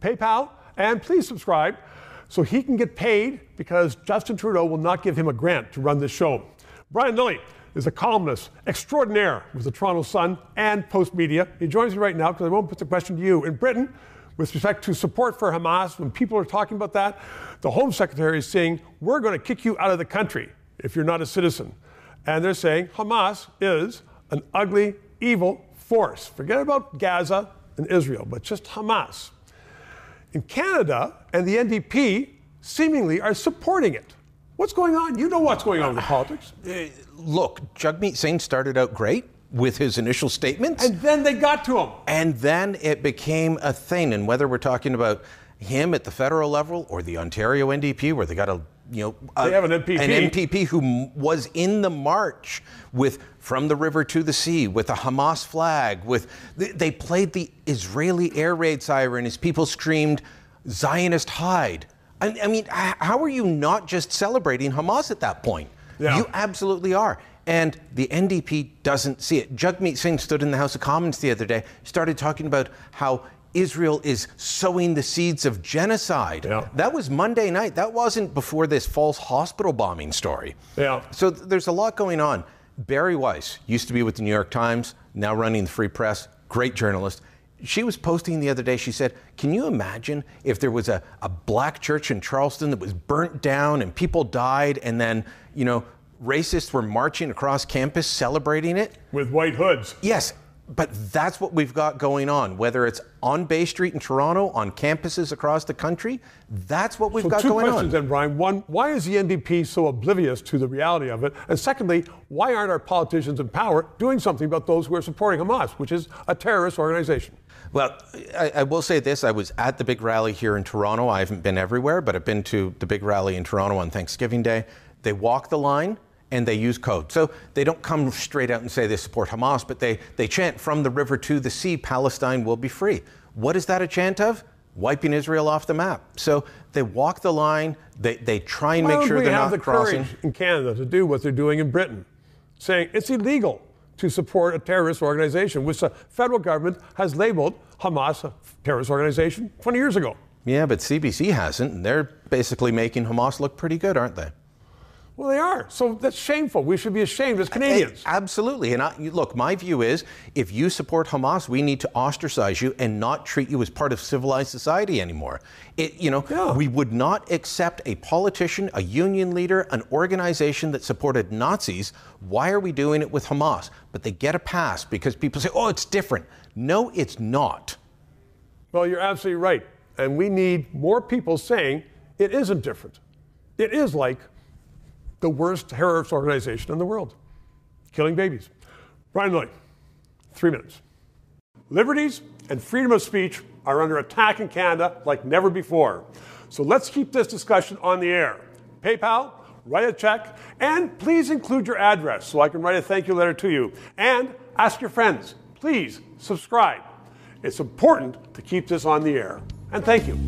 PayPal, and please subscribe so he can get paid because Justin Trudeau will not give him a grant to run this show. Brian Lilley is a columnist extraordinaire with the Toronto Sun and Postmedia. He joins me right now because I won't put the question to you. In Britain, with respect to support for Hamas, when people are talking about that, the Home Secretary is saying, We're going to kick you out of the country if you're not a citizen. And they're saying Hamas is an ugly, evil force. Forget about Gaza and Israel, but just Hamas. In Canada and the NDP seemingly are supporting it. What's going on? You know what's going on in the politics. Uh, look, Jagmeet Singh started out great with his initial statements. And then they got to him. And then it became a thing. And whether we're talking about him at the federal level or the Ontario NDP, where they got a you know, a, they have an MPP. An MPP who was in the march with from the river to the sea with a Hamas flag. With they played the Israeli air raid siren as people screamed, "Zionist hide." I, I mean, how are you not just celebrating Hamas at that point? Yeah. You absolutely are. And the NDP doesn't see it. Jagmeet Singh stood in the House of Commons the other day, started talking about how Israel is sowing the seeds of genocide. Yeah. That was Monday night. That wasn't before this false hospital bombing story. Yeah. So th- there's a lot going on. Bari Weiss used to be with the New York Times, now running the Free Press, great journalist. She was posting the other day, she said, Can you imagine if there was a, a black church in Charleston that was burnt down and people died and then, you know, racists were marching across campus celebrating it? With white hoods. Yes but that's what we've got going on. Whether it's on Bay Street in Toronto, on campuses across the country, that's what we've so got going on. Two questions then, Brian. One, why is the NDP so oblivious to the reality of it? And secondly, why aren't our politicians in power doing something about those who are supporting Hamas, which is a terrorist organization? Well, I, I, will say this. I was at the big rally here in Toronto. I haven't been everywhere, but I've been to the big rally in Toronto on Thanksgiving Day. They walk the line and they use code. So they don't come straight out and say they support Hamas, but they, they chant from the river to the sea, Palestine will be free. What is that a chant of? Wiping Israel off the map. So they walk the line, they, they try and Why make sure they're not the crossing. in Canada to do what they're doing in Britain, saying it's illegal to support a terrorist organization, which the federal government has labeled Hamas a terrorist organization 20 years ago. Yeah, but CBC hasn't, and they're basically making Hamas look pretty good, aren't they? Well, they are. So that's shameful. We should be ashamed as Canadians. Absolutely. And I, look, my view is if you support Hamas, we need to ostracize you and not treat you as part of civilized society anymore. It, you know, yeah. we would not accept a politician, a union leader, an organization that supported Nazis. Why are we doing it with Hamas? But they get a pass because people say, oh, it's different. No, it's not. Well, you're absolutely right. And we need more people saying it isn't different. It is like the worst terrorist organization in the world, killing babies. Brian Lilley, three minutes. Liberties and freedom of speech are under attack in Canada like never before. So let's keep this discussion on the air. PayPal, write a check, and please include your address so I can write a thank you letter to you. And ask your friends, please subscribe. It's important to keep this on the air. And thank you.